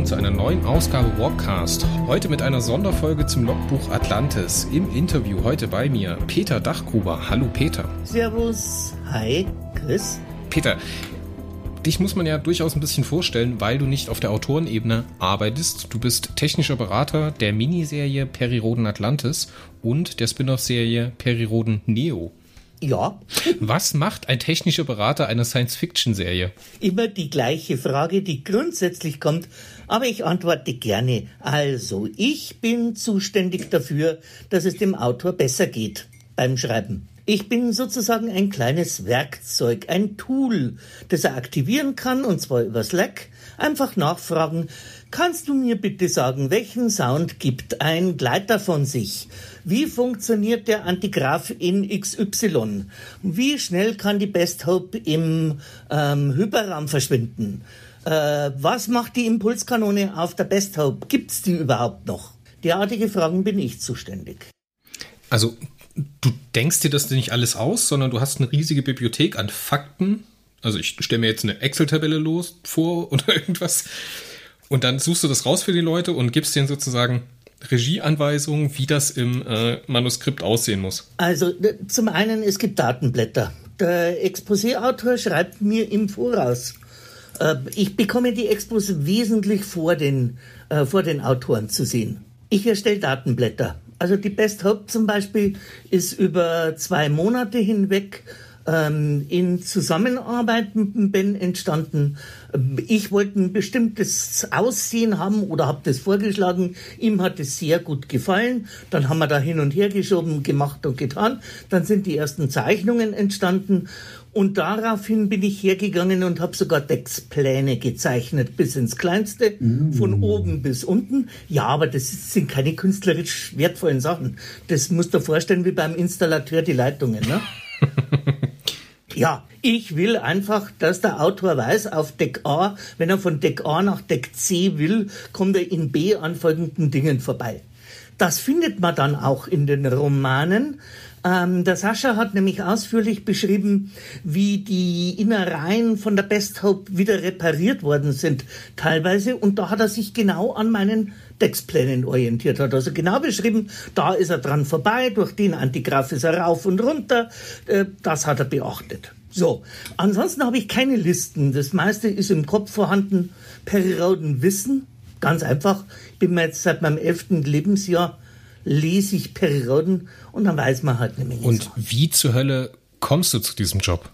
Willkommen zu einer neuen Ausgabe Warpcast. Heute mit einer Sonderfolge zum Logbuch Atlantis. Im Interview heute bei mir Peter Dachgruber. Hallo Peter. Servus. Hi, Chris. Peter, dich muss man ja durchaus ein bisschen vorstellen, weil du nicht auf der Autorenebene arbeitest. Du bist technischer Berater der Miniserie Periroden Atlantis und der Spin-off-Serie Periroden Neo. Ja. Was macht ein technischer Berater einer Science-Fiction-Serie? Immer die gleiche Frage, die grundsätzlich kommt, aber ich antworte gerne. Also, ich bin zuständig dafür, dass es dem Autor besser geht beim Schreiben. Ich bin sozusagen ein kleines Werkzeug, ein Tool, das er aktivieren kann, und zwar über Slack. Einfach nachfragen, kannst du mir bitte sagen, welchen Sound gibt ein Gleiter von sich? Wie funktioniert der Antigraph in XY? Wie schnell kann die Best Hope im ähm, Hyperraum verschwinden? Äh, was macht die Impulskanone auf der Best Hope? Gibt's die überhaupt noch? Derartige Fragen bin ich zuständig. Also du denkst dir das nicht alles aus, sondern du hast eine riesige Bibliothek an Fakten. Also ich stelle mir jetzt eine Excel-Tabelle los vor oder irgendwas. Und dann suchst du das raus für die Leute und gibst denen sozusagen Regieanweisungen, wie das im äh, Manuskript aussehen muss? Also zum einen, es gibt Datenblätter. Der Exposé-Autor schreibt mir im Voraus. Äh, ich bekomme die Expos wesentlich vor den, äh, vor den Autoren zu sehen. Ich erstelle Datenblätter. Also die Best Hope zum Beispiel ist über zwei Monate hinweg ähm, in Zusammenarbeit mit Ben entstanden. Ich wollte ein bestimmtes Aussehen haben oder habe das vorgeschlagen. Ihm hat es sehr gut gefallen. Dann haben wir da hin und her geschoben, gemacht und getan. Dann sind die ersten Zeichnungen entstanden. Und daraufhin bin ich hergegangen und habe sogar Deckspläne gezeichnet, bis ins Kleinste, mm. von oben bis unten. Ja, aber das sind keine künstlerisch wertvollen Sachen. Das musst du vorstellen wie beim Installateur die Leitungen. Ne? Ja, ich will einfach, dass der Autor weiß, auf Deck A, wenn er von Deck A nach Deck C will, kommt er in B an folgenden Dingen vorbei. Das findet man dann auch in den Romanen. Ähm, der Sascha hat nämlich ausführlich beschrieben, wie die Innereien von der Best Hope wieder repariert worden sind, teilweise. Und da hat er sich genau an meinen Textplänen orientiert, hat also genau beschrieben, da ist er dran vorbei, durch den Antigraph ist er rauf und runter. Äh, das hat er beachtet. So, ansonsten habe ich keine Listen. Das meiste ist im Kopf vorhanden. Periodenwissen, ganz einfach. Ich bin mir jetzt seit meinem elften Lebensjahr lese ich Perioden und dann weiß man halt eine Menge. Und Sachen. wie zur Hölle kommst du zu diesem Job?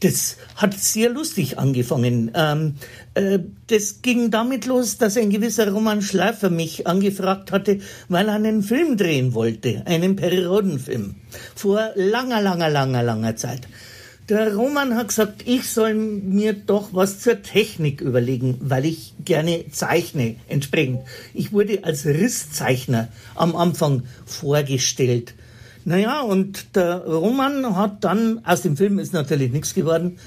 Das hat sehr lustig angefangen. Ähm, äh, das ging damit los, dass ein gewisser Roman Schleifer mich angefragt hatte, weil er einen Film drehen wollte, einen Periodenfilm, vor langer, langer, langer, langer Zeit. Der Roman hat gesagt, ich soll mir doch was zur Technik überlegen, weil ich gerne zeichne entsprechend. Ich wurde als Risszeichner am Anfang vorgestellt. Naja, und der Roman hat dann, aus dem Film ist natürlich nichts geworden,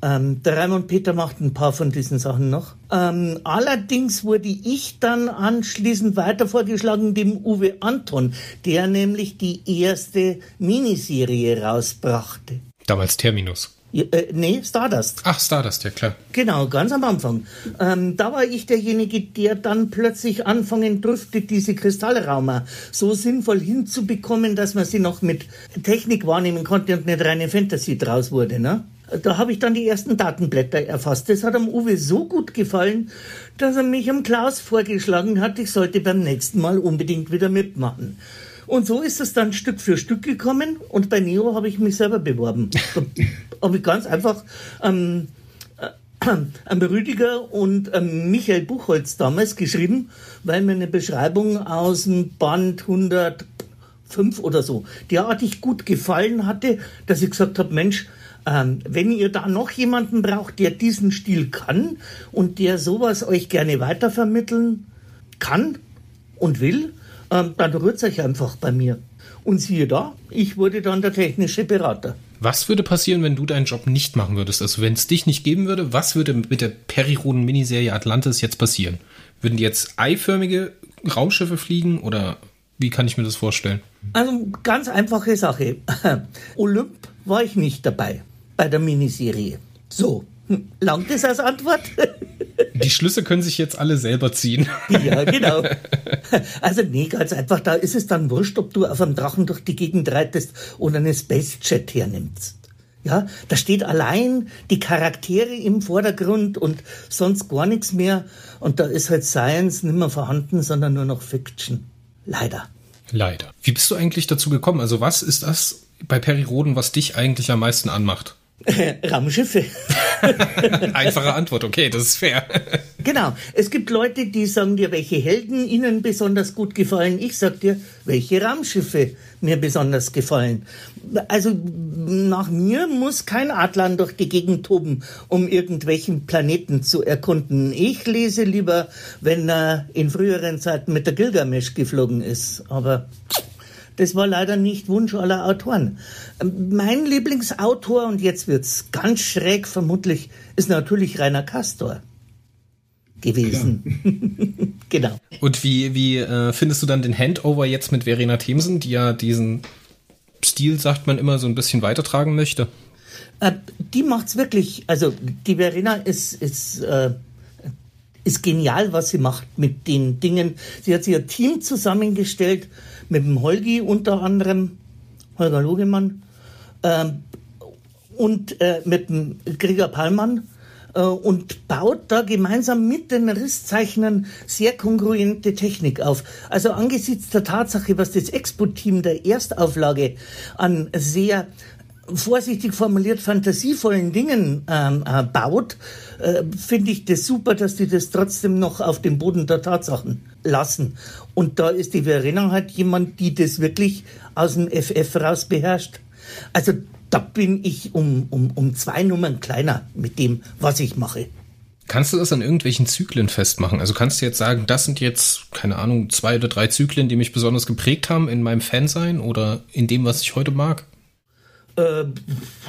ähm, der Raimund Peter macht ein paar von diesen Sachen noch. Ähm, allerdings wurde ich dann anschließend weiter vorgeschlagen dem Uwe Anton, der nämlich die erste Miniserie rausbrachte. Damals Terminus. Äh, nee, Stardust. Ach, Stardust, ja klar. Genau, ganz am Anfang. Ähm, da war ich derjenige, der dann plötzlich anfangen durfte, diese Kristallraumer so sinnvoll hinzubekommen, dass man sie noch mit Technik wahrnehmen konnte und nicht reine Fantasy draus wurde. Ne? Da habe ich dann die ersten Datenblätter erfasst. Das hat am Uwe so gut gefallen, dass er mich am Klaus vorgeschlagen hat, ich sollte beim nächsten Mal unbedingt wieder mitmachen. Und so ist es dann Stück für Stück gekommen und bei Neo habe ich mich selber beworben. habe ich ganz einfach ähm, äh, an Rüdiger und Michael Buchholz damals geschrieben, weil mir eine Beschreibung aus dem Band 105 oder so derartig gut gefallen hatte, dass ich gesagt habe, Mensch, ähm, wenn ihr da noch jemanden braucht, der diesen Stil kann und der sowas euch gerne weitervermitteln kann und will, ähm, dann rührt euch einfach bei mir. Und siehe da, ich wurde dann der technische Berater. Was würde passieren, wenn du deinen Job nicht machen würdest? Also wenn es dich nicht geben würde, was würde mit der Periroden-Miniserie Atlantis jetzt passieren? Würden die jetzt eiförmige Raumschiffe fliegen oder wie kann ich mir das vorstellen? Also ganz einfache Sache. Olymp war ich nicht dabei bei der Miniserie. So, hm, langt es als Antwort? die Schlüsse können sich jetzt alle selber ziehen. Ja, genau. Also nee, ganz einfach, da ist es dann wurscht, ob du auf einem Drachen durch die Gegend reitest oder einen Spacejet hernimmst. Ja, da steht allein die Charaktere im Vordergrund und sonst gar nichts mehr. Und da ist halt Science nicht mehr vorhanden, sondern nur noch Fiction. Leider. Leider. Wie bist du eigentlich dazu gekommen? Also was ist das bei Perry Roden, was dich eigentlich am meisten anmacht? Raumschiffe. Einfache Antwort, okay, das ist fair. genau. Es gibt Leute, die sagen dir, welche Helden ihnen besonders gut gefallen. Ich sag dir, welche Raumschiffe mir besonders gefallen. Also nach mir muss kein Adlan durch die Gegend toben, um irgendwelchen Planeten zu erkunden. Ich lese lieber, wenn er in früheren Zeiten mit der Gilgamesh geflogen ist. Aber das war leider nicht Wunsch aller Autoren. Mein Lieblingsautor, und jetzt wird's ganz schräg vermutlich, ist natürlich Rainer Castor gewesen. genau. Und wie, wie äh, findest du dann den Handover jetzt mit Verena Themsen, die ja diesen Stil, sagt man immer, so ein bisschen weitertragen möchte? Äh, die macht's wirklich, also die Verena ist, ist, äh, ist genial, was sie macht mit den Dingen. Sie hat sich ein Team zusammengestellt, mit dem Holgi unter anderem, Holger Logemann, äh, und äh, mit dem Gregor Pallmann äh, und baut da gemeinsam mit den Risszeichnern sehr kongruente Technik auf. Also angesichts der Tatsache, was das Expo-Team der Erstauflage an sehr vorsichtig formuliert fantasievollen Dingen ähm, äh, baut, äh, finde ich das super, dass die das trotzdem noch auf dem Boden der Tatsachen lassen. Und da ist die Verena halt jemand, die das wirklich aus dem FF raus beherrscht. Also da bin ich um, um, um zwei Nummern kleiner mit dem, was ich mache. Kannst du das an irgendwelchen Zyklen festmachen? Also kannst du jetzt sagen, das sind jetzt, keine Ahnung, zwei oder drei Zyklen, die mich besonders geprägt haben in meinem Fansein oder in dem, was ich heute mag? Äh,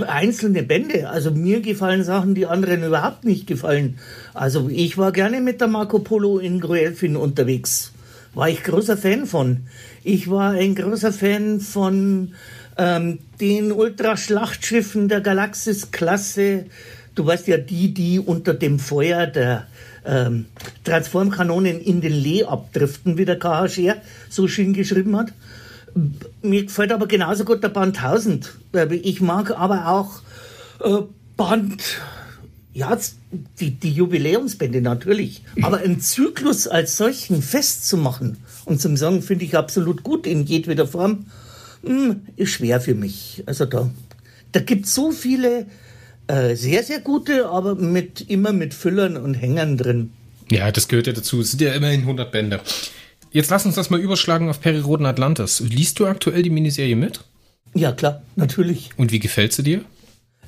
einzelne Bände. Also mir gefallen Sachen, die anderen überhaupt nicht gefallen. Also ich war gerne mit der Marco Polo in Groelfin unterwegs. War ich großer Fan von. Ich war ein großer Fan von ähm, den Ultraschlachtschiffen der Galaxis-Klasse. Du weißt ja, die, die unter dem Feuer der ähm, Transformkanonen in den Lee abdriften, wie der KH Scher so schön geschrieben hat. Mir gefällt aber genauso gut der Band 1000. Ich mag aber auch äh, Band, ja, die, die Jubiläumsbände natürlich. Aber einen Zyklus als solchen festzumachen und zum Sagen finde ich absolut gut in jedweder Form, hm, ist schwer für mich. Also da, da gibt es so viele äh, sehr, sehr gute, aber mit, immer mit Füllern und Hängern drin. Ja, das gehört ja dazu. Es sind ja immerhin 100 Bände. Jetzt lass uns das mal überschlagen auf Periroden Atlantis. Liest du aktuell die Miniserie mit? Ja, klar, natürlich. Und wie gefällt sie dir?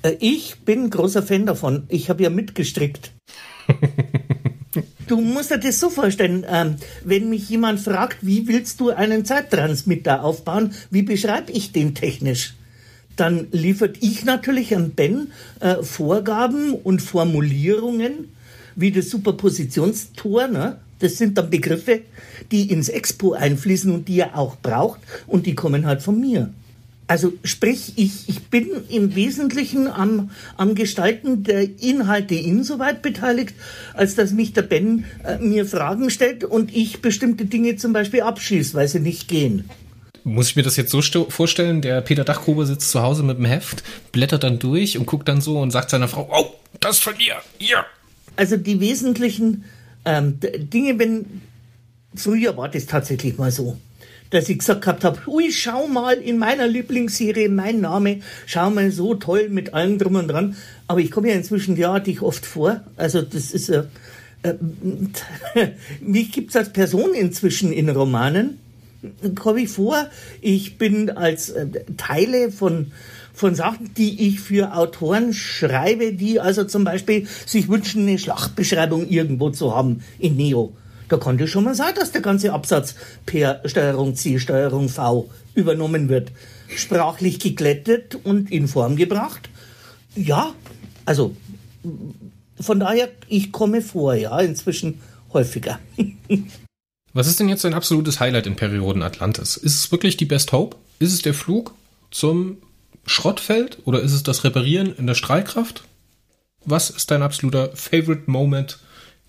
Äh, ich bin großer Fan davon. Ich habe ja mitgestrickt. du musst dir das so vorstellen, ähm, wenn mich jemand fragt, wie willst du einen Zeittransmitter aufbauen, wie beschreibe ich den technisch? Dann liefert ich natürlich an Ben äh, Vorgaben und Formulierungen, wie das Superpositionstor, ne? Das sind dann Begriffe, die ins Expo einfließen und die er auch braucht und die kommen halt von mir. Also sprich, ich, ich bin im Wesentlichen am, am Gestalten der Inhalte insoweit beteiligt, als dass mich der Ben äh, mir Fragen stellt und ich bestimmte Dinge zum Beispiel abschieße, weil sie nicht gehen. Muss ich mir das jetzt so vorstellen, der Peter Dachgruber sitzt zu Hause mit dem Heft, blättert dann durch und guckt dann so und sagt seiner Frau, oh, das von mir, hier. Also die wesentlichen ähm, Dinge, wenn früher war das tatsächlich mal so, dass ich gesagt gehabt habe, ui, schau mal in meiner Lieblingsserie, mein Name, schau mal so toll mit allem drum und dran. Aber ich komme ja inzwischen derartig oft vor. Also das ist äh, äh, mich gibt's als Person inzwischen in Romanen. Komme ich vor, ich bin als äh, Teile von von Sachen, die ich für Autoren schreibe, die also zum Beispiel sich wünschen, eine Schlachtbeschreibung irgendwo zu haben in Neo. Da konnte schon mal sein, dass der ganze Absatz per Steuerung C, Steuerung V übernommen wird. Sprachlich geglättet und in Form gebracht. Ja, also von daher, ich komme vor, ja, inzwischen häufiger. Was ist denn jetzt dein absolutes Highlight in Perioden Atlantis? Ist es wirklich die Best Hope? Ist es der Flug zum Schrottfeld oder ist es das Reparieren in der Strahlkraft? Was ist dein absoluter Favorite Moment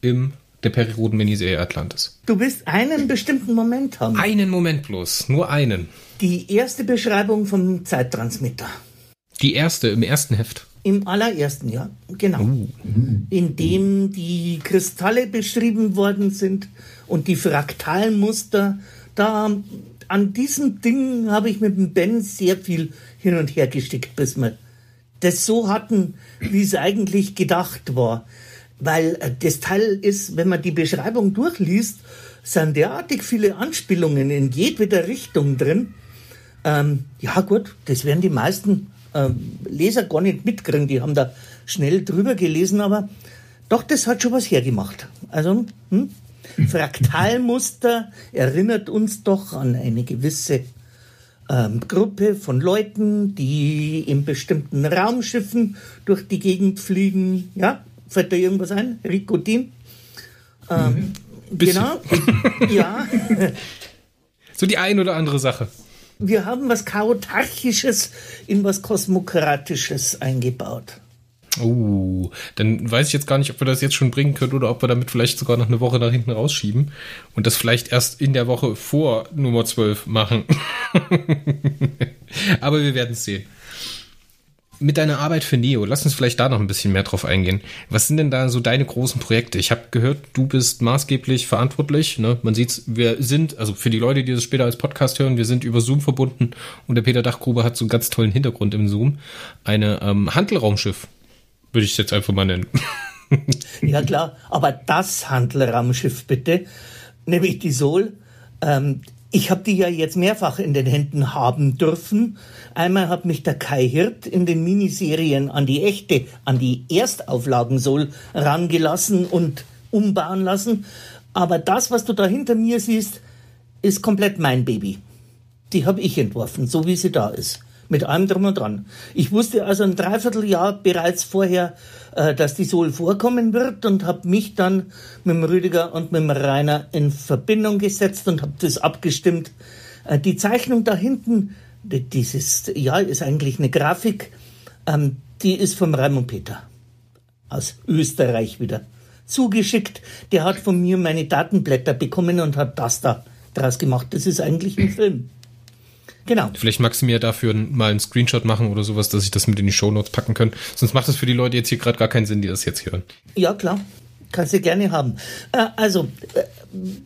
im der Perioden-Miniserie Atlantis. Du wirst einen bestimmten Moment haben. Einen Moment bloß, nur einen. Die erste Beschreibung vom Zeittransmitter. Die erste im ersten Heft. Im allerersten, ja, genau. Uh. In dem die Kristalle beschrieben worden sind und die Fraktalmuster. Da an diesem Ding habe ich mit dem Ben sehr viel hin und her gestickt, bis wir das so hatten, wie es eigentlich gedacht war. Weil äh, das Teil ist, wenn man die Beschreibung durchliest, sind derartig viele Anspielungen in jedweder Richtung drin. Ähm, ja gut, das werden die meisten ähm, Leser gar nicht mitkriegen. Die haben da schnell drüber gelesen, aber doch, das hat schon was hergemacht. Also, hm? Fraktalmuster erinnert uns doch an eine gewisse ähm, Gruppe von Leuten, die in bestimmten Raumschiffen durch die Gegend fliegen. Ja, fällt da irgendwas ein? Ricotin? Ähm, genau. ja. So die ein oder andere Sache. Wir haben was Chaotarchisches in was Kosmokratisches eingebaut. Oh, dann weiß ich jetzt gar nicht, ob wir das jetzt schon bringen können oder ob wir damit vielleicht sogar noch eine Woche nach hinten rausschieben und das vielleicht erst in der Woche vor Nummer 12 machen. Aber wir werden es sehen. Mit deiner Arbeit für Neo, lass uns vielleicht da noch ein bisschen mehr drauf eingehen. Was sind denn da so deine großen Projekte? Ich habe gehört, du bist maßgeblich verantwortlich. Ne? Man sieht's, wir sind, also für die Leute, die das später als Podcast hören, wir sind über Zoom verbunden und der Peter Dachgruber hat so einen ganz tollen Hintergrund im Zoom. Eine ähm, Handelraumschiff würde ich jetzt einfach mal nennen. ja klar, aber das Handelraumschiff bitte, nämlich die Sol. Ähm, ich habe die ja jetzt mehrfach in den Händen haben dürfen. Einmal hat mich der Kai Hirt in den Miniserien an die echte, an die Erstauflagen Sol rangelassen und umbauen lassen. Aber das, was du da hinter mir siehst, ist komplett mein Baby. Die habe ich entworfen, so wie sie da ist mit allem drum und dran. Ich wusste also ein Dreivierteljahr bereits vorher, äh, dass die Sol vorkommen wird und habe mich dann mit dem Rüdiger und mit dem Rainer in Verbindung gesetzt und habe das abgestimmt. Äh, die Zeichnung da hinten, dieses, ja, ist eigentlich eine Grafik, ähm, die ist vom Raimund Peter aus Österreich wieder zugeschickt. Der hat von mir meine Datenblätter bekommen und hat das da draus gemacht. Das ist eigentlich ein Film. Genau. Vielleicht magst du mir dafür mal einen Screenshot machen oder sowas, dass ich das mit in die Shownotes packen kann. Sonst macht das für die Leute jetzt hier gerade gar keinen Sinn, die das jetzt hören. Ja, klar. Kannst du gerne haben. Äh, also, äh,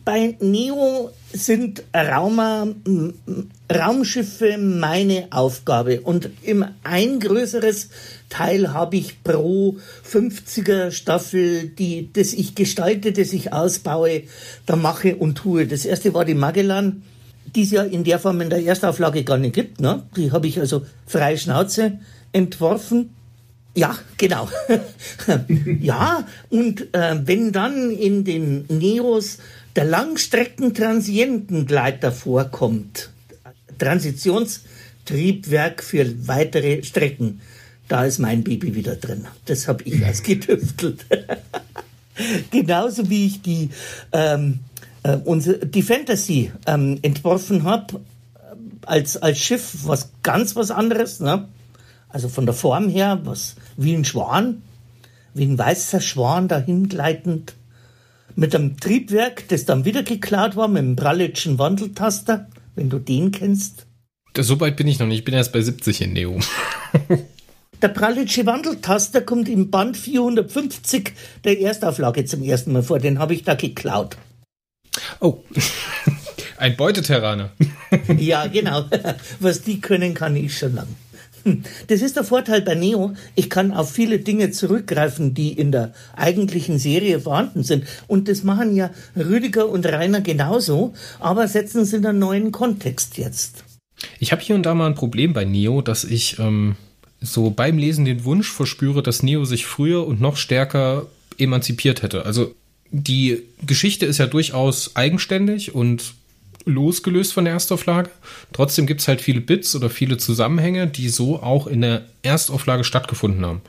bei Neo sind Raumer, Raumschiffe meine Aufgabe. Und im ein größeres Teil habe ich pro 50er Staffel, die, das ich gestalte, das ich ausbaue, da mache und tue. Das erste war die Magellan die es ja in der Form in der Erstauflage gar nicht gibt. Ne? Die habe ich also frei Schnauze entworfen. Ja, genau. ja, und äh, wenn dann in den Neos der Langstreckentransientengleiter vorkommt, Transitionstriebwerk für weitere Strecken, da ist mein Baby wieder drin. Das habe ich als getüftelt. Genauso wie ich die ähm, äh, unsere, die Fantasy ähm, entworfen habe, äh, als, als Schiff was ganz was anderes, ne? Also von der Form her, was wie ein Schwan, wie ein weißer Schwan dahingleitend, mit einem Triebwerk, das dann wieder geklaut war, mit einem Bralitschen Wandeltaster, wenn du den kennst. So weit bin ich noch nicht, ich bin erst bei 70 in Neo. Der Pralitsche Wandeltaster kommt im Band 450 der Erstauflage zum ersten Mal vor, den habe ich da geklaut. Oh, ein Beuteterraner. ja, genau. Was die können, kann ich schon lang. Das ist der Vorteil bei Neo. Ich kann auf viele Dinge zurückgreifen, die in der eigentlichen Serie vorhanden sind. Und das machen ja Rüdiger und Rainer genauso, aber setzen sie in einen neuen Kontext jetzt. Ich habe hier und da mal ein Problem bei Neo, dass ich ähm, so beim Lesen den Wunsch verspüre, dass Neo sich früher und noch stärker emanzipiert hätte. Also die Geschichte ist ja durchaus eigenständig und losgelöst von der Erstauflage. Trotzdem gibt es halt viele Bits oder viele Zusammenhänge, die so auch in der Erstauflage stattgefunden haben.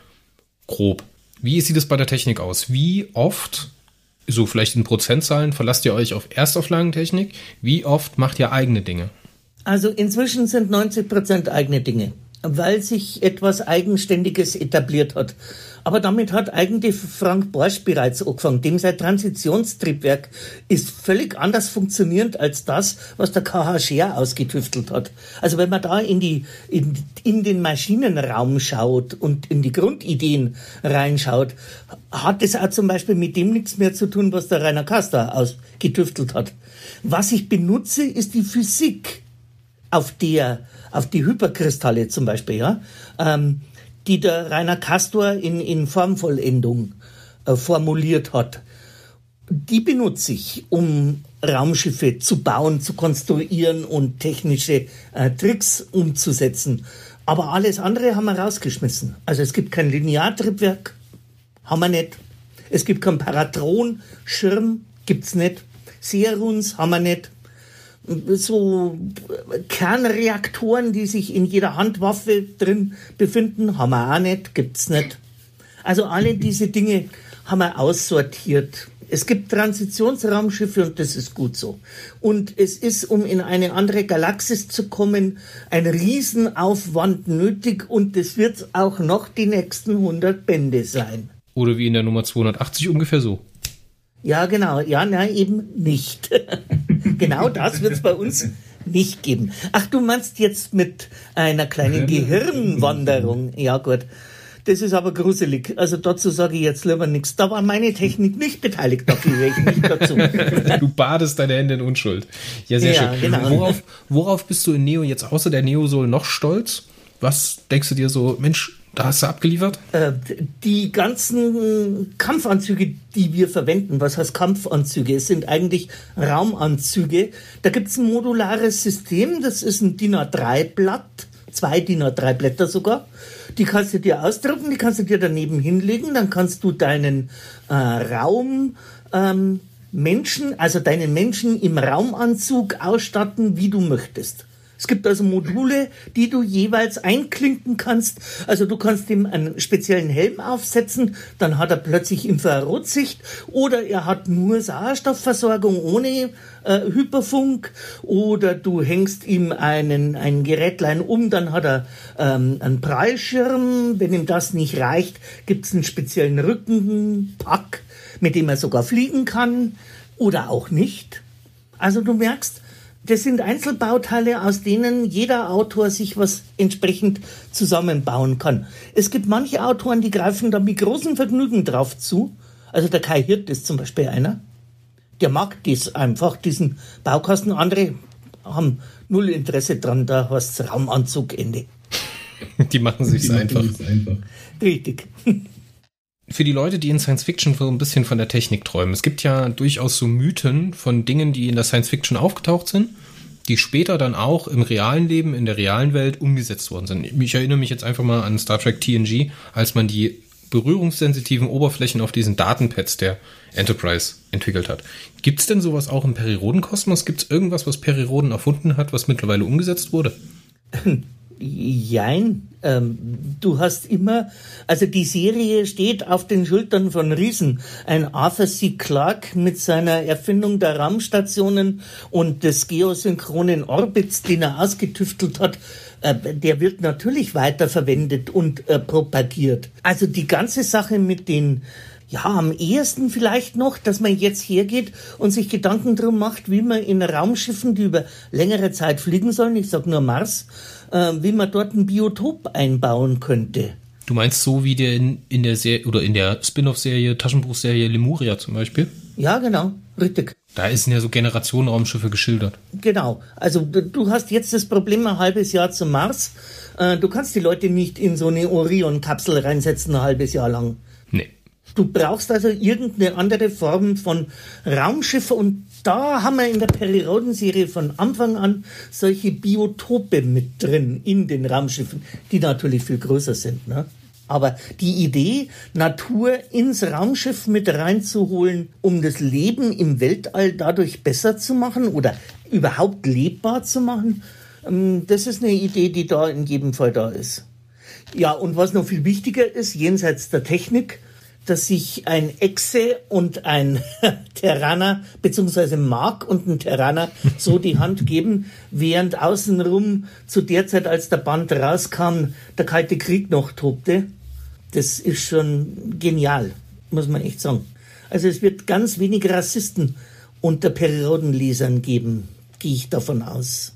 Grob. Wie sieht es bei der Technik aus? Wie oft, so vielleicht in Prozentzahlen, verlasst ihr euch auf Erstauflagentechnik? Wie oft macht ihr eigene Dinge? Also inzwischen sind 90 Prozent eigene Dinge. Weil sich etwas Eigenständiges etabliert hat. Aber damit hat eigentlich Frank Borsch bereits angefangen. Dem sein Transitionstriebwerk ist völlig anders funktionierend als das, was der KH Scher ausgetüftelt hat. Also wenn man da in, die, in, in den Maschinenraum schaut und in die Grundideen reinschaut, hat es auch zum Beispiel mit dem nichts mehr zu tun, was der Rainer Kaster ausgetüftelt hat. Was ich benutze, ist die Physik, auf der, auf die Hyperkristalle zum Beispiel, ja. Ähm, die der Rainer Castor in, in Formvollendung äh, formuliert hat. Die benutze ich, um Raumschiffe zu bauen, zu konstruieren und technische äh, Tricks umzusetzen. Aber alles andere haben wir rausgeschmissen. Also es gibt kein Lineartriebwerk, haben wir nicht. Es gibt kein Paratron-Schirm, gibt's nicht. Seruns haben wir nicht so Kernreaktoren, die sich in jeder Handwaffe drin befinden, haben wir auch nicht, gibt's nicht. Also alle diese Dinge haben wir aussortiert. Es gibt Transitionsraumschiffe und das ist gut so. Und es ist, um in eine andere Galaxis zu kommen, ein Riesenaufwand nötig und das wird auch noch die nächsten 100 Bände sein. Oder wie in der Nummer 280 ungefähr so. Ja, genau. Ja, nein, eben nicht. genau das wird es bei uns nicht geben. Ach, du meinst jetzt mit einer kleinen Gehirnwanderung. Ja, gut. Das ist aber gruselig. Also dazu sage ich jetzt lieber nichts. Da war meine Technik nicht beteiligt, da führe ich nicht dazu. du badest deine Hände in Unschuld. Ja, sehr ja, schön. Genau. Worauf, worauf bist du in Neo jetzt außer der Neo-Soul noch stolz? Was denkst du dir so, Mensch, da hast du abgeliefert? Äh, die ganzen Kampfanzüge, die wir verwenden, was heißt Kampfanzüge? Es sind eigentlich Raumanzüge. Da gibt es ein modulares System, das ist ein DIN A3-Blatt, zwei DIN A3-Blätter sogar. Die kannst du dir ausdrucken, die kannst du dir daneben hinlegen, dann kannst du deinen äh, Raum ähm, Menschen, also deinen Menschen im Raumanzug ausstatten, wie du möchtest. Es gibt also Module, die du jeweils einklinken kannst. Also du kannst ihm einen speziellen Helm aufsetzen, dann hat er plötzlich Infrarotsicht oder er hat nur Sauerstoffversorgung ohne äh, Hyperfunk oder du hängst ihm einen, ein Gerätlein um, dann hat er ähm, einen Prallschirm. Wenn ihm das nicht reicht, gibt es einen speziellen Rückenpack, mit dem er sogar fliegen kann oder auch nicht. Also du merkst, das sind Einzelbauteile, aus denen jeder Autor sich was entsprechend zusammenbauen kann. Es gibt manche Autoren, die greifen da mit großem Vergnügen drauf zu. Also der Kai Hirt ist zum Beispiel einer. Der mag dies einfach, diesen Baukasten. Andere haben null Interesse dran, da hast Raumanzug, Ende. Die machen sich's die einfach. einfach. Richtig. für die Leute, die in Science Fiction so ein bisschen von der Technik träumen. Es gibt ja durchaus so Mythen von Dingen, die in der Science Fiction aufgetaucht sind, die später dann auch im realen Leben, in der realen Welt umgesetzt worden sind. Ich erinnere mich jetzt einfach mal an Star Trek TNG, als man die berührungssensitiven Oberflächen auf diesen Datenpads der Enterprise entwickelt hat. Gibt es denn sowas auch im Periodenkosmos? Gibt es irgendwas, was Perioden erfunden hat, was mittlerweile umgesetzt wurde? Jein, ähm, du hast immer, also die Serie steht auf den Schultern von Riesen. Ein Arthur C. Clarke mit seiner Erfindung der Raumstationen und des geosynchronen Orbits, den er ausgetüftelt hat, äh, der wird natürlich weiterverwendet und äh, propagiert. Also die ganze Sache mit den ja, am ehesten vielleicht noch, dass man jetzt hergeht und sich Gedanken drum macht, wie man in Raumschiffen, die über längere Zeit fliegen sollen, ich sag nur Mars, äh, wie man dort ein Biotop einbauen könnte. Du meinst so wie der in, in der Serie oder in der Spin-off-Serie, Taschenbuchserie Lemuria zum Beispiel? Ja, genau, richtig. Da sind ja so Generationenraumschiffe geschildert. Genau. Also du hast jetzt das Problem ein halbes Jahr zum Mars. Äh, du kannst die Leute nicht in so eine Orion-Kapsel reinsetzen ein halbes Jahr lang. Du brauchst also irgendeine andere Form von Raumschiff und da haben wir in der Periodenserie von Anfang an solche Biotope mit drin in den Raumschiffen, die natürlich viel größer sind. Ne? Aber die Idee, Natur ins Raumschiff mit reinzuholen, um das Leben im Weltall dadurch besser zu machen oder überhaupt lebbar zu machen, ähm, das ist eine Idee, die da in jedem Fall da ist. Ja, und was noch viel wichtiger ist, jenseits der Technik, dass sich ein Echse und ein Terraner, beziehungsweise Mark und ein Terraner, so die Hand geben, während außenrum zu der Zeit, als der Band rauskam, der Kalte Krieg noch tobte. Das ist schon genial, muss man echt sagen. Also es wird ganz wenig Rassisten unter Periodenlesern geben, gehe ich davon aus.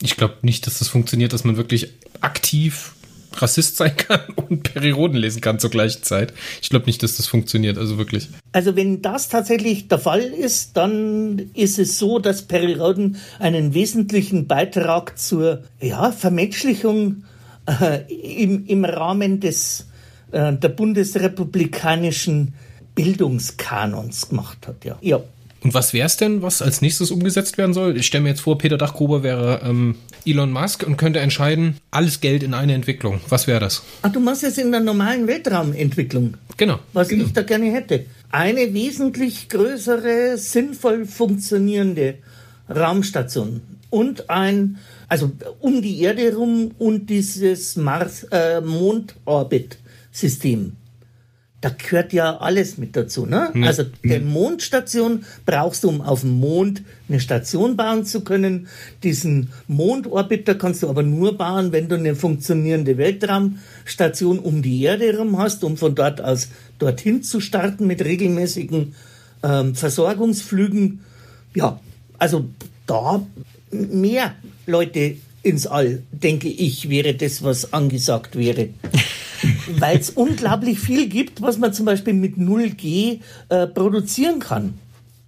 Ich glaube nicht, dass das funktioniert, dass man wirklich aktiv Rassist sein kann und Perioden lesen kann zur gleichen Zeit. Ich glaube nicht, dass das funktioniert, also wirklich. Also wenn das tatsächlich der Fall ist, dann ist es so, dass Perioden einen wesentlichen Beitrag zur ja, Vermenschlichung äh, im, im Rahmen des, äh, der bundesrepublikanischen Bildungskanons gemacht hat. Ja. ja. Und was wäre es denn, was als nächstes umgesetzt werden soll? Ich stelle mir jetzt vor, Peter Dachgruber wäre ähm, Elon Musk und könnte entscheiden, alles Geld in eine Entwicklung. Was wäre das? Ach, du machst jetzt in der normalen Weltraumentwicklung. Genau. Was genau. ich da gerne hätte. Eine wesentlich größere, sinnvoll funktionierende Raumstation und ein, also um die Erde rum und dieses Mars, äh, Mondorbit-System da gehört ja alles mit dazu. Ne? Mhm. Also der Mondstation brauchst du, um auf dem Mond eine Station bauen zu können. Diesen Mondorbiter kannst du aber nur bauen, wenn du eine funktionierende Weltraumstation um die Erde herum hast, um von dort aus dorthin zu starten mit regelmäßigen ähm, Versorgungsflügen. Ja, also da mehr Leute ins All, denke ich, wäre das, was angesagt wäre. Weil es unglaublich viel gibt, was man zum Beispiel mit 0G äh, produzieren kann.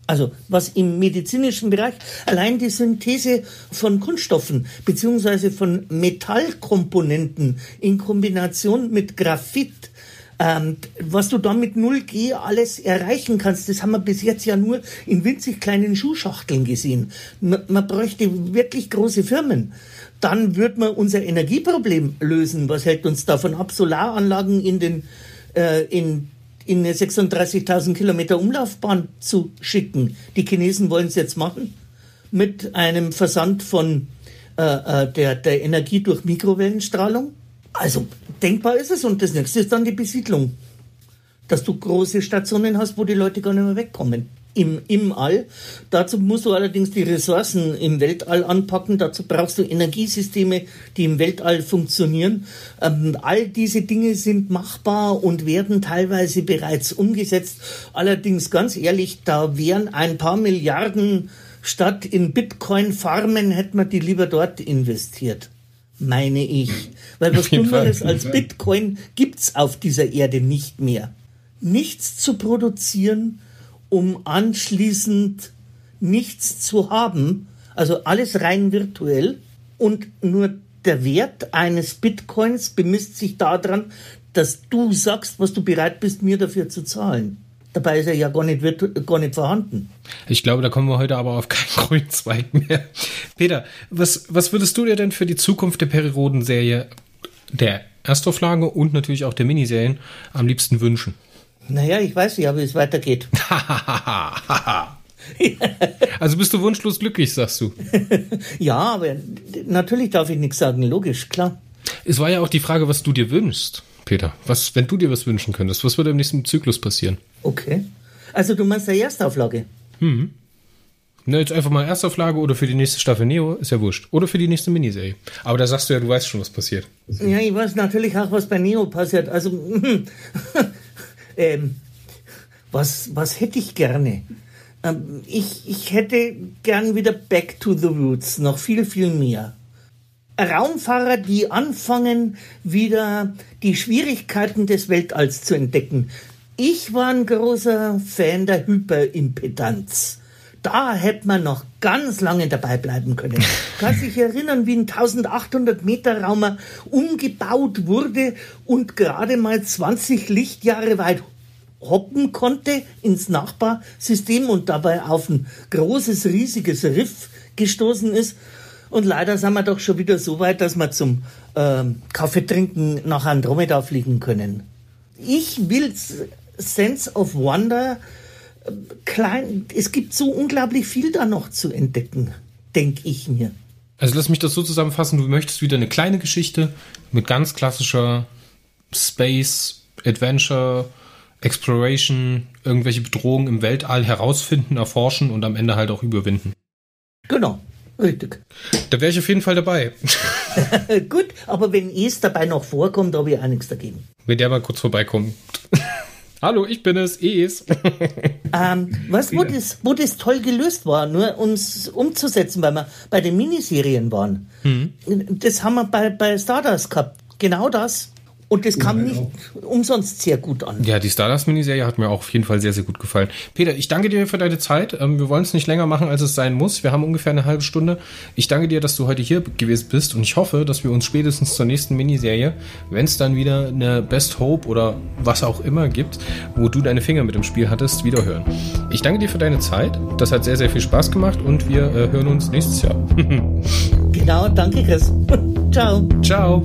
Also was im medizinischen Bereich allein die Synthese von Kunststoffen beziehungsweise von Metallkomponenten in Kombination mit Graphit, ähm, was du da mit 0G alles erreichen kannst, das haben wir bis jetzt ja nur in winzig kleinen Schuhschachteln gesehen. Man, man bräuchte wirklich große Firmen dann wird man unser Energieproblem lösen. Was hält uns davon ab, Solaranlagen in den äh, in in eine 36.000 Kilometer Umlaufbahn zu schicken? Die Chinesen wollen es jetzt machen mit einem Versand von äh, äh, der, der Energie durch Mikrowellenstrahlung. Also denkbar ist es. Und das nächste ist dann die Besiedlung. Dass du große Stationen hast, wo die Leute gar nicht mehr wegkommen im, im All. Dazu musst du allerdings die Ressourcen im Weltall anpacken. Dazu brauchst du Energiesysteme, die im Weltall funktionieren. Ähm, all diese Dinge sind machbar und werden teilweise bereits umgesetzt. Allerdings ganz ehrlich, da wären ein paar Milliarden statt in Bitcoin farmen, hätte man die lieber dort investiert. Meine ich. Weil was Dummeres als Bitcoin gibt's auf dieser Erde nicht mehr. Nichts zu produzieren, um anschließend nichts zu haben, also alles rein virtuell und nur der Wert eines Bitcoins bemisst sich daran, dass du sagst, was du bereit bist, mir dafür zu zahlen. Dabei ist er ja gar nicht, gar nicht vorhanden. Ich glaube, da kommen wir heute aber auf keinen grünen Zweig mehr. Peter, was, was würdest du dir denn für die Zukunft der Periodenserie, der Erstauflage und natürlich auch der Miniserien am liebsten wünschen? Naja, ich weiß ja, wie es weitergeht. also bist du wunschlos glücklich, sagst du? ja, aber natürlich darf ich nichts sagen, logisch, klar. Es war ja auch die Frage, was du dir wünschst, Peter. Was, wenn du dir was wünschen könntest, was würde im nächsten Zyklus passieren? Okay. Also du meinst der Erstauflage? Hm. Na, jetzt einfach mal Erstauflage oder für die nächste Staffel Neo, ist ja wurscht. Oder für die nächste Miniserie. Aber da sagst du ja, du weißt schon, was passiert. Ja, ich weiß natürlich auch, was bei Neo passiert. Also, ähm, was, was hätte ich gerne? Ähm, ich, ich hätte gern wieder Back to the Roots, noch viel, viel mehr. Raumfahrer, die anfangen, wieder die Schwierigkeiten des Weltalls zu entdecken. Ich war ein großer Fan der Hyperimpedanz. Da hätte man noch ganz lange dabei bleiben können. Kannst dich erinnern, wie ein 1800 Meter Raumer umgebaut wurde und gerade mal 20 Lichtjahre weit hoppen konnte ins Nachbarsystem und dabei auf ein großes, riesiges Riff gestoßen ist. Und leider sind wir doch schon wieder so weit, dass wir zum ähm, Kaffeetrinken nach Andromeda fliegen können. Ich will Sense of Wonder äh, klein. Es gibt so unglaublich viel da noch zu entdecken, denke ich mir. Also lass mich das so zusammenfassen, du möchtest wieder eine kleine Geschichte mit ganz klassischer Space, Adventure, Exploration, irgendwelche Bedrohungen im Weltall herausfinden, erforschen und am Ende halt auch überwinden. Genau, richtig. Da wäre ich auf jeden Fall dabei. Gut, aber wenn es dabei noch vorkommt, habe ich auch nichts dagegen. Wenn der mal kurz vorbeikommt. Hallo, ich bin es, Es. ähm, was, wo das, wo das toll gelöst war, nur uns umzusetzen, weil wir bei den Miniserien waren. Mhm. Das haben wir bei, bei Stardust gehabt. Genau das. Und das kam nicht umsonst sehr gut an. Ja, die Stardust-Miniserie hat mir auch auf jeden Fall sehr, sehr gut gefallen. Peter, ich danke dir für deine Zeit. Ähm, wir wollen es nicht länger machen, als es sein muss. Wir haben ungefähr eine halbe Stunde. Ich danke dir, dass du heute hier gewesen bist und ich hoffe, dass wir uns spätestens zur nächsten Miniserie, wenn es dann wieder eine Best Hope oder was auch immer gibt, wo du deine Finger mit im Spiel hattest, wieder hören. Ich danke dir für deine Zeit. Das hat sehr, sehr viel Spaß gemacht und wir äh, hören uns nächstes Jahr. genau, danke Chris. Ciao. Ciao.